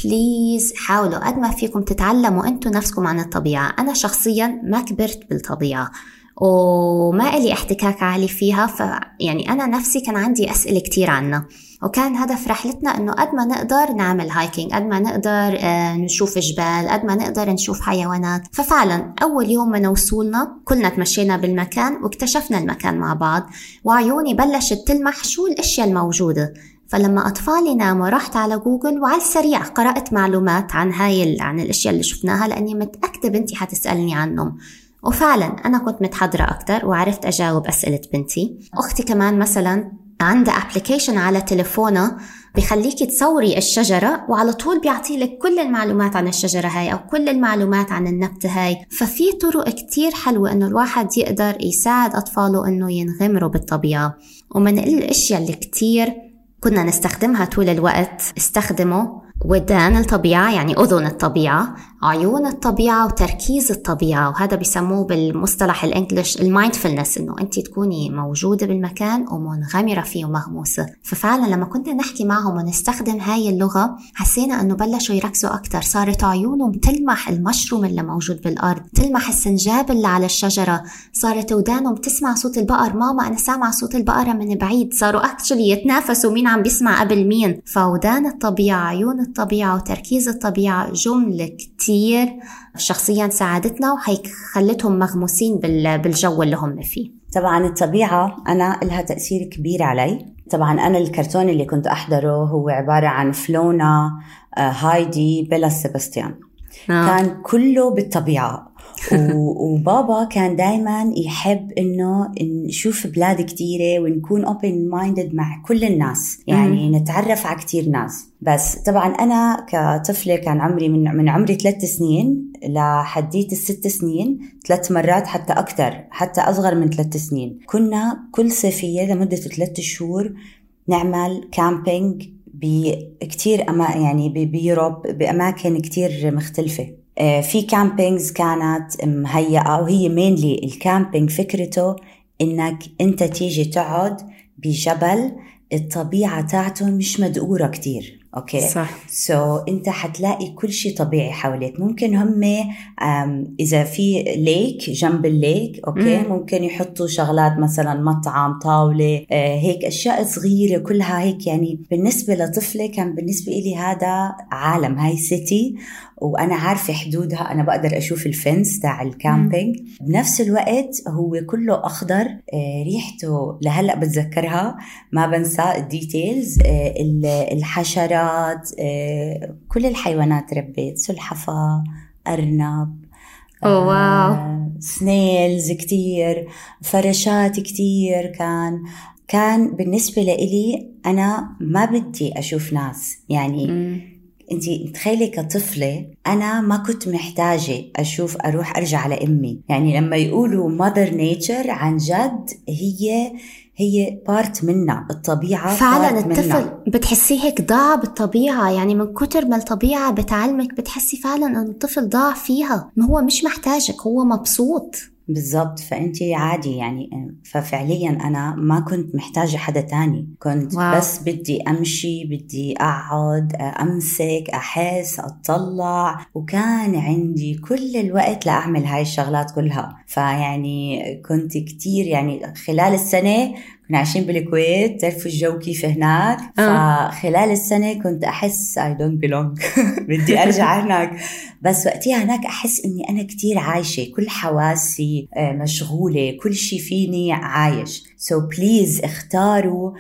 please حاولوا قد ما فيكم تتعلموا أنتم نفسكم عن الطبيعة. أنا شخصيا ما كبرت بالطبيعة. وما إلي احتكاك عالي فيها فيعني أنا نفسي كان عندي أسئلة كتير عنها. وكان هدف رحلتنا إنه قد ما نقدر نعمل hiking قد ما نقدر آه، نشوف جبال قد ما نقدر نشوف حيوانات. ففعلا أول يوم من وصولنا كلنا تمشينا بالمكان واكتشفنا المكان مع بعض وعيوني بلشت تلمح شو الأشياء الموجودة. فلما أطفالي ناموا رحت على جوجل وعلى السريع قرأت معلومات عن هاي عن الأشياء اللي شفناها لأني متأكدة بنتي حتسألني عنهم. وفعلا أنا كنت متحضرة أكتر وعرفت أجاوب أسئلة بنتي. أختي كمان مثلا عندها application على تليفونها بخليكي تصوري الشجرة وعلى طول بيعطي لك كل المعلومات عن الشجرة هاي أو كل المعلومات عن النبتة هاي. ففي طرق كتير حلوة إنه الواحد يقدر يساعد أطفاله إنه ينغمروا بالطبيعة. ومن الأشياء اللي كتير كنا نستخدمها طول الوقت استخدموا ودان الطبيعة يعني أذن الطبيعة. عيون الطبيعة وتركيز الطبيعة وهذا بيسموه بالمصطلح الانجليش المايندفولنس إنه أنت تكوني موجودة بالمكان ومنغمرة فيه ومهموسة ففعلا لما كنا نحكي معهم ونستخدم هاي اللغة حسينا إنه بلشوا يركزوا أكثر صارت عيونهم تلمح المشروم اللي موجود بالأرض تلمح السنجاب اللي على الشجرة. صارت ودانهم تسمع صوت البقر ماما أنا سامعة صوت البقرة من بعيد. صاروا اكشلي يتنافسوا مين عم بيسمع قبل مين. فودان الطبيعة عيون الطبيعة وتركيز الطبيعة جملة كتير كتير شخصيا ساعدتنا وهيك خلتهم مغموسين بالجو اللي هم فيه. طبعا الطبيعة أنا لها تأثير كبير علي. طبعا أنا الكرتون اللي كنت أحضره هو عبارة عن فلونا آه، هايدي بيلا سيباستيان. آه. كان كله بالطبيعة. وبابا كان دائما يحب إنه نشوف بلاد كثيره ونكون open minded مع كل الناس. يعني نتعرف على كثير ناس. بس طبعا أنا كطفلة كان عمري من من عمري ثلاث سنين لحديت الست سنين ثلاث مرات حتى أكثر حتى أصغر من ثلاث سنين. كنا كل صيفية لمدة ثلاث شهور نعمل camping بكتير أما يعني ب Europe بأماكن كتير مختلفة. في campings كانت مهيئة وهي mainly ال camping فكرته إنك أنت تيجي تقعد بجبل الطبيعة تاعته مش مدقورة كتير. أوكي؟ صح. so so, أنت حتلاقي كل شيء طبيعي حواليك. ممكن هم إذا في lake جنب ال lake أوكي؟ مم. ممكن يحطوا شغلات مثلا مطعم طاولة آه هيك أشياء صغيرة كلها هيك يعني بالنسبة لطفلة كان بالنسبة لي هذا عالم هاي city وأنا عارفة حدودها. أنا بقدر أشوف ال fence تاع ال camping مم. بنفس الوقت هو كله أخضر آه ريحته لهلأ بتذكرها ما بنسى ال details آه الحشرات آه كل الحيوانات ربيت. سلحفاه أرنب أوه wow. snails كتير فراشات كتير كان. كان بالنسبة لإلي أنا ما بدي أشوف ناس. يعني م. انت تخيلي كطفلة أنا ما كنت محتاجة أشوف أروح أرجع لامي يعني لما يقولوا mother nature عن جد هي هي part منا الطبيعة فعلا الطفل. بتحسيه هيك ضاع بالطبيعة يعني من كتر ما الطبيعة بتعلمك بتحسي فعلا أن الطفل ضاع فيها ما هو مش محتاجك هو مبسوط بالضبط. فانت عادي يعني ففعليا أنا ما كنت محتاجة حدا تاني. كنت wow. بس بدي أمشي بدي أقعد أمسك أحس أطلع. وكان عندي كل الوقت لأعمل هاي الشغلات كلها. فيعني كنت كتير يعني خلال السنة كنا عايشين بالكويت تعرفوا الجو كيف هناك؟ آه. فخلال السنة كنت أحس I don't belong. بدي أرجع هناك. بس وقتها هناك أحس إني أنا كتير عايشة كل حواسي آه، مشغولة كل شي فيني عايش. so so please اختاروا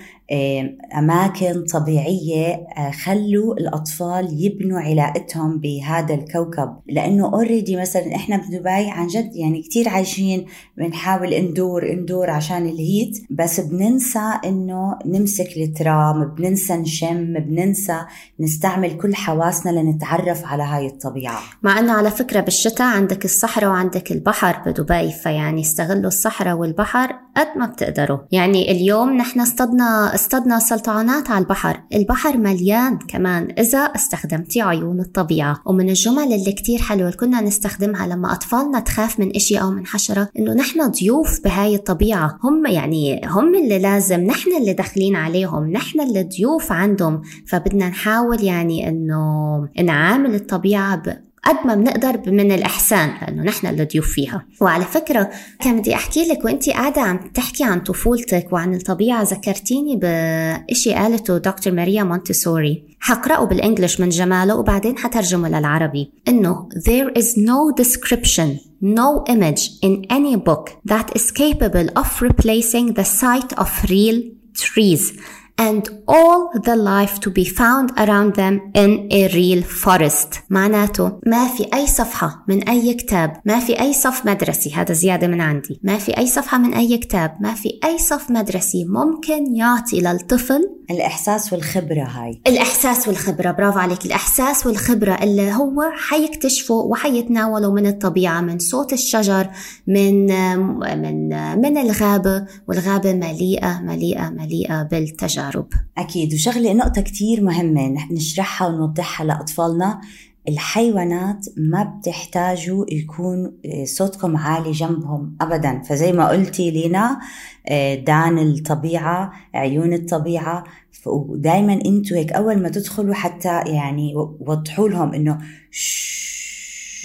أماكن طبيعية آه، خلوا الأطفال يبنوا علاقتهم بهذا الكوكب. لأنه already مثلا إحنا بدبي عن جد يعني كتير عايشين بنحاول indoor indoor عشان ال heat بس بننسى إنه نمسك التراب بننسى نشم بننسى نستعمل كل حواسنا لنتعرف على هاي الطبيعة. مع أنه على فكرة بالشتاء عندك الصحراء وعندك البحر بدبي فيعني استغلوا الصحراء والبحر قد ما بتقدروا. يعني اليوم نحن اصطدنا اصطدنا سلطعونات على البحر. البحر مليان كمان إذا استخدمتي عيون الطبيعة. ومن الجمل اللي كتير حلوة اللي كنا نستخدمها لما أطفالنا تخاف من إشي أو من حشرة إنه نحن ضيوف بهاي الطبيعة. هم يعني هم اللي لازم نحن اللي داخلين عليهم نحن اللي ضيوف عندهم. فبدنا نحاول يعني إنه نعامل الطبيعة قد ما بنقدر من الإحسان لأنه نحن اللي ضيوف فيها. وعلى فكرة كان بدي أحكي لك وأنت قاعدة عم تحكي عن طفولتك وعن الطبيعة. ذكرتيني بإشي قالته دكتور ماريا مونتسوري. حقرأه بالإنجليش من جماله وبعدين حترجمه للعربي. إنه there is no description no image in any book that is capable of replacing the sight of real trees. And all the life to be found around them in a real forest. معناته ما في أي صفحة من أي كتاب ما في أي صف مدرسي هذا زيادة من عندي. ما في أي صفحة من أي كتاب ما في أي صف مدرسي ممكن يعطي للطفل الإحساس والخبرة هاي. الإحساس والخبرة برافو عليك. الإحساس والخبرة اللي هو حيكتشفه وحيتناوله من الطبيعة من صوت الشجر من من من الغابة والغابة مليئة مليئة مليئة بالتجارب. أكيد. وشغلة نقطة كتير مهمة نحن نشرحها ونوضحها لأطفالنا. الحيوانات ما بتحتاجوا يكون صوتكم عالي جنبهم ابدا. فزي ما قلتي لينا دان الطبيعة عيون الطبيعة. ودائما أنتوا هيك أول ما تدخلوا حتى يعني وضحوا لهم إنه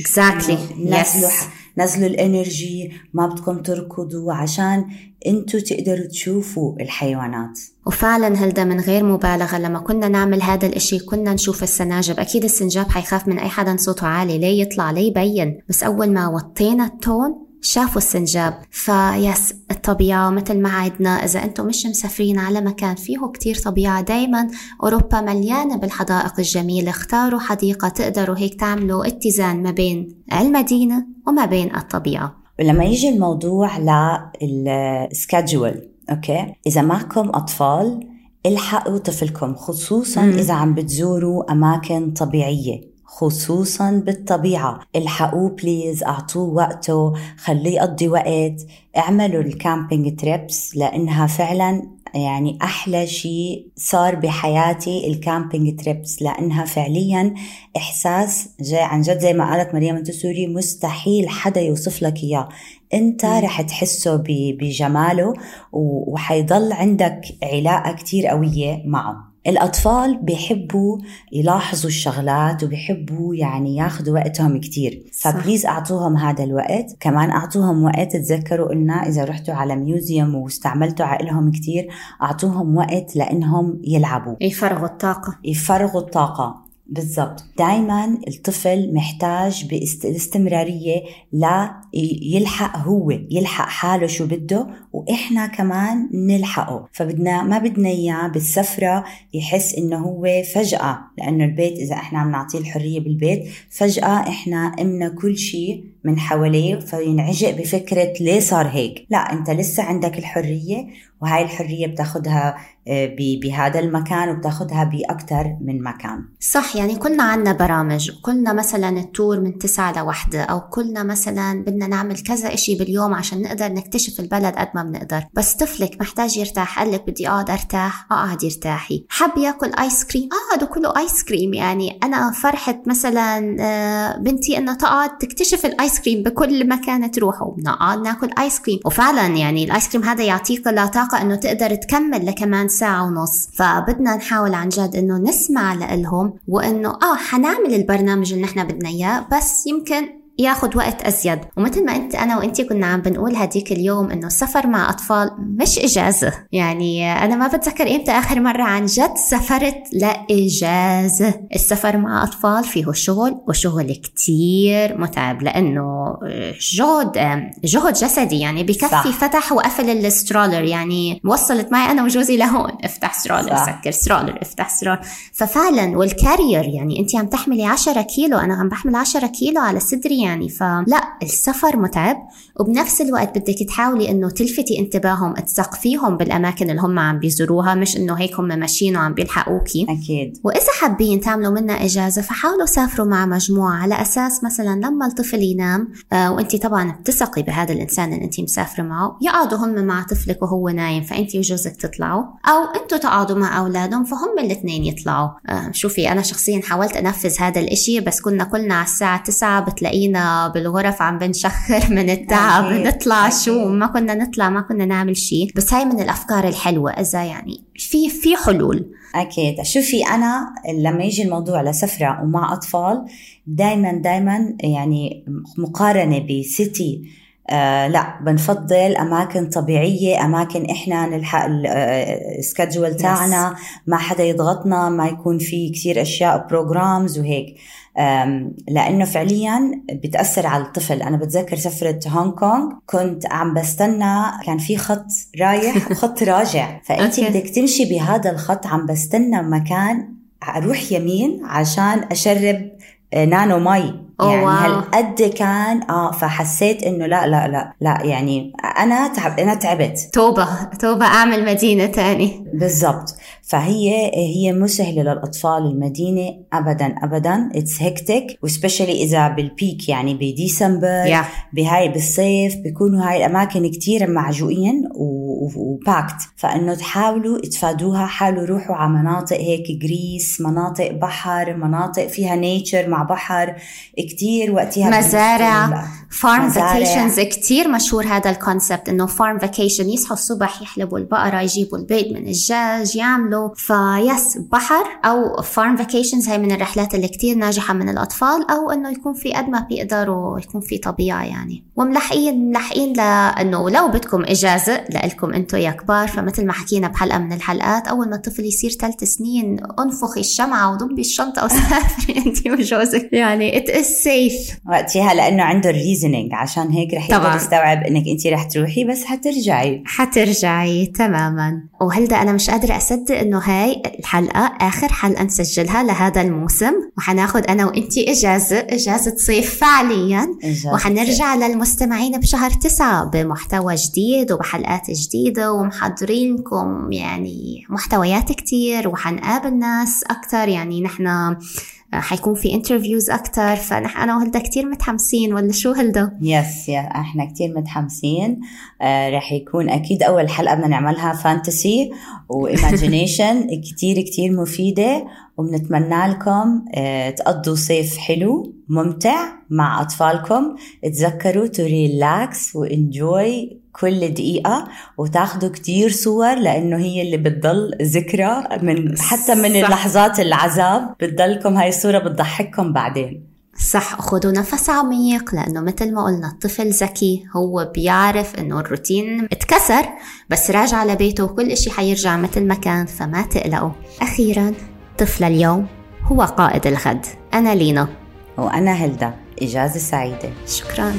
exactly. نزلوا yes. نزلوا ال energy ما بدكم تركضوا عشان أنتوا تقدروا تشوفوا الحيوانات. وفعلا هلدا من غير مبالغة لما كنا نعمل هذا الإشي كنا نشوف السناجب. أكيد السنجاب حيخاف من أي حدا صوته عالي ليه يطلع ليه يبين؟ بس أول ما وطينا ال tone شافوا السنجاب. فبس الطبيعة مثل ما عدنا إذا أنتم مش مسافرين على مكان فيه كتير طبيعة دايما أوروبا مليانة بالحدائق الجميلة. اختاروا حديقة تقدروا هيك تعملوا اتزان ما بين المدينة وما بين الطبيعة. ولما يجي الموضوع لل schedule okay؟ إذا معكم أطفال الحقوا طفلكم خصوصا مم. إذا عم بتزوروا أماكن طبيعية. خصوصا بالطبيعة. الحقوه please أعطوه وقته. خليه يقضي وقت. اعملوا ال camping trips لأنها فعلا يعني أحلى شيء صار بحياتي ال camping trips لأنها فعليا إحساس جاي عن جد زي ما قالت مريم التسوري مستحيل حدا يوصف لك إياه. أنت رح تحسه بجماله وحيضل عندك علاقة كتير قوية معه. الأطفال بيحبوا يلاحظوا الشغلات وبيحبوا يعني ياخذوا وقتهم كتير. ف please أعطوهم هذا الوقت. كمان أعطوهم وقت تذكروا قلنا إذا رحتوا على museum واستعملتوا عقلهم كتير أعطوهم وقت لأنهم يلعبوا. يفرغوا الطاقة. يفرغوا الطاقة. بالضبط. دائما الطفل محتاج باستمرارية لا يلحق هو يلحق حاله شو بده وإحنا كمان نلحقه. فبدنا ما بدنا إياه بالسفرة يحس إنه هو فجأة لأنه البيت إذا إحنا عم نعطيه الحرية بالبيت فجأة إحنا أمنا كل شيء من حواليه فينعجق بفكرة ليه صار هيك؟ لا أنت لسه عندك الحرية وهاي الحرية بتاخدها آه، بهذا المكان وبتاخدها بأكثر من مكان. صح يعني كلنا عنا برامج. كلنا مثلا ال tour من تسعة لوحدة أو كلنا مثلا بدنا نعمل كذا إشي باليوم عشان نقدر نكتشف البلد قد ما بنقدر. بس طفلك محتاج يرتاح قال لك بدي أقعد أرتاح أقعد يرتاحي. حب ياكل ice cream؟ أقعد كله ice cream يعني. أنا فرحة مثلا آه، بنتي إنها تقعد تكتشف ال ice cream بكل مكان تروحوا وبنقعد ناكل ice cream وفعلا يعني ال ice cream هذا يعطيك طاقة إنه تقدر تكمل لكمان ساعة ونص. فبدنا نحاول عن جد إنه نسمع لإلهم وإنه آه حنعمل البرنامج اللي نحن بدنا إياه بس يمكن ياخذ وقت أزيد. ومثل ما انت أنا وانت كنا عم بنقول هديك اليوم إنه السفر مع أطفال مش إجازة. يعني أنا ما بتذكر إمتى آخر مرة عن جد سافرت لإجازة. السفر مع أطفال فيه شغل وشغل كتير متعب لأنه جهد جهد جسدي يعني بكفي صح. فتح وقفل ال stroller. يعني وصلت معي أنا وجوزي لهون. افتح stroller سكر stroller افتح stroller. ففعلا وال carrier يعني انت عم تحملي 10 كيلو أنا عم بحمل 10 كيلو على صدري شيء يعني فلا السفر متعب وبنفس الوقت بدك تحاولي إنه تلفتي انتباههم تثقفيهم بالأماكن اللي هم عم بيزوروها مش إنه هيك هم ماشيين وعم بيلحقوكي. أكيد. وإذا حابين تعملوا منها إجازة فحاولوا سافروا مع مجموعة على أساس مثلا لما الطفل ينام آه وانت طبعا بتثقي بهذا الإنسان اللي انت مسافرة معه. يقعدوا هم مع طفلك وهو نايم فانت وجوزك تطلعوا. أو إنتوا تقعدوا مع أولادهم فهم الاثنين يطلعوا. آه شوفي أنا شخصيا حاولت أنفذ هذا الإشي بس كنا كلنا على الساعة 9 بتلاقينا بالغرف عم بنشخر من التعب. نطلع. شو ما كنا نطلع ما كنا نعمل شيء بس هاي من الأفكار الحلوة إذا يعني في في حلول أكيد شوفي أنا لما يجي الموضوع لسفرة ومع أطفال دائما دائما يعني مقارنة بسيتي آه لا بنفضل أماكن طبيعية أماكن إحنا نلحق ال schedule تاعنا ما حدا يضغطنا ما يكون في كثير أشياء programs وهيك. لأنه فعليا بتأثر على الطفل. أنا بتذكر سفرة هونغ كونغ كنت عم بستنى كان في خط رايح وخط راجع. فانت. بدك تمشي بهذا الخط عم بستنى مكان أروح يمين عشان أشرب آه، نانو مي. يعني. هالقد كان؟ آه فحسيت إنه لا لا لا لا يعني أنا تعب أنا تعبت. توبة توبة أعمل مدينة تاني. بالضبط. فهي هي مو سهله للأطفال المدينة ابدا ابدا it's hectic و specially إذا بال peak يعني بديسمبر Yeah. بهاي بالصيف بيكونوا هاي الأماكن كتير معجوقين و packed فإنه تحاولوا تفادوها حاولوا روحوا على مناطق هيك grass مناطق بحر مناطق فيها nature مع بحر كتير وقتها مزارع farm. vacations كتير مشهور هذا ال concept إنه farm vacation يصحوا الصبح يحلبوا البقرة يجيبوا البيض من الدجاج يعملوا فيس بحر أو farm vacations هاي من الرحلات اللي كتير ناجحة من الأطفال أو إنه يكون في قد ما بيقدروا يكون في طبيعة يعني. وملحقين ملحقين لأنه لو بدكم إجازة لكم أنتم يا كبار فمثل ما حكينا بحلقة من الحلقات أول ما الطفل يصير ثلاث سنين انفخي الشمعة وضبي الشنطة وسافري أنت وجوزك. يعني it is safe وقتها لأنه عنده ال reasoning عشان هيك رح يقدر. يستوعب إنك أنت رح تروحي بس حترجعي. حترجعي تماما. وهلدا أنا مش قادرة أصدق إنه هاي الحلقة آخر حلقة نسجلها لهذا الموسم. وحناخد أنا وإنتي إجازة إجازة صيف فعليا. إجازة. وحنرجع للمستمعين بشهر تسعة بمحتوى جديد وبحلقات جديدة ومحضرين لكم يعني محتويات كتير وحنقابل ناس أكتر. يعني نحن حيكون في interviews أكتر فنحن أنا وهلدا كتير متحمسين ولا شو هلدا؟ yes يا إحنا كتير متحمسين. آه رح يكون أكيد أول حلقة بدنا نعملها fantasy و imagination كتير كتير مفيدة وبنتمنى لكم آه تقضوا صيف حلو ممتع مع أطفالكم. تذكروا to relax و enjoy كل دقيقة وتاخدوا كتير صور لأنه هي اللي بتضل ذكرى من حتى من صح. اللحظات العذاب. بتضلكم هاي الصورة بتضحككم بعدين. صح خدوا نفس عميق لأنه مثل ما قلنا الطفل ذكي هو بيعرف إنه الروتين اتكسر بس راجع لبيته وكل إشي حيرجع مثل ما كان فما تقلقوا. أخيرا طفل اليوم هو قائد الغد. أنا لينا. وأنا هلدا إجازة سعيدة. شكراً.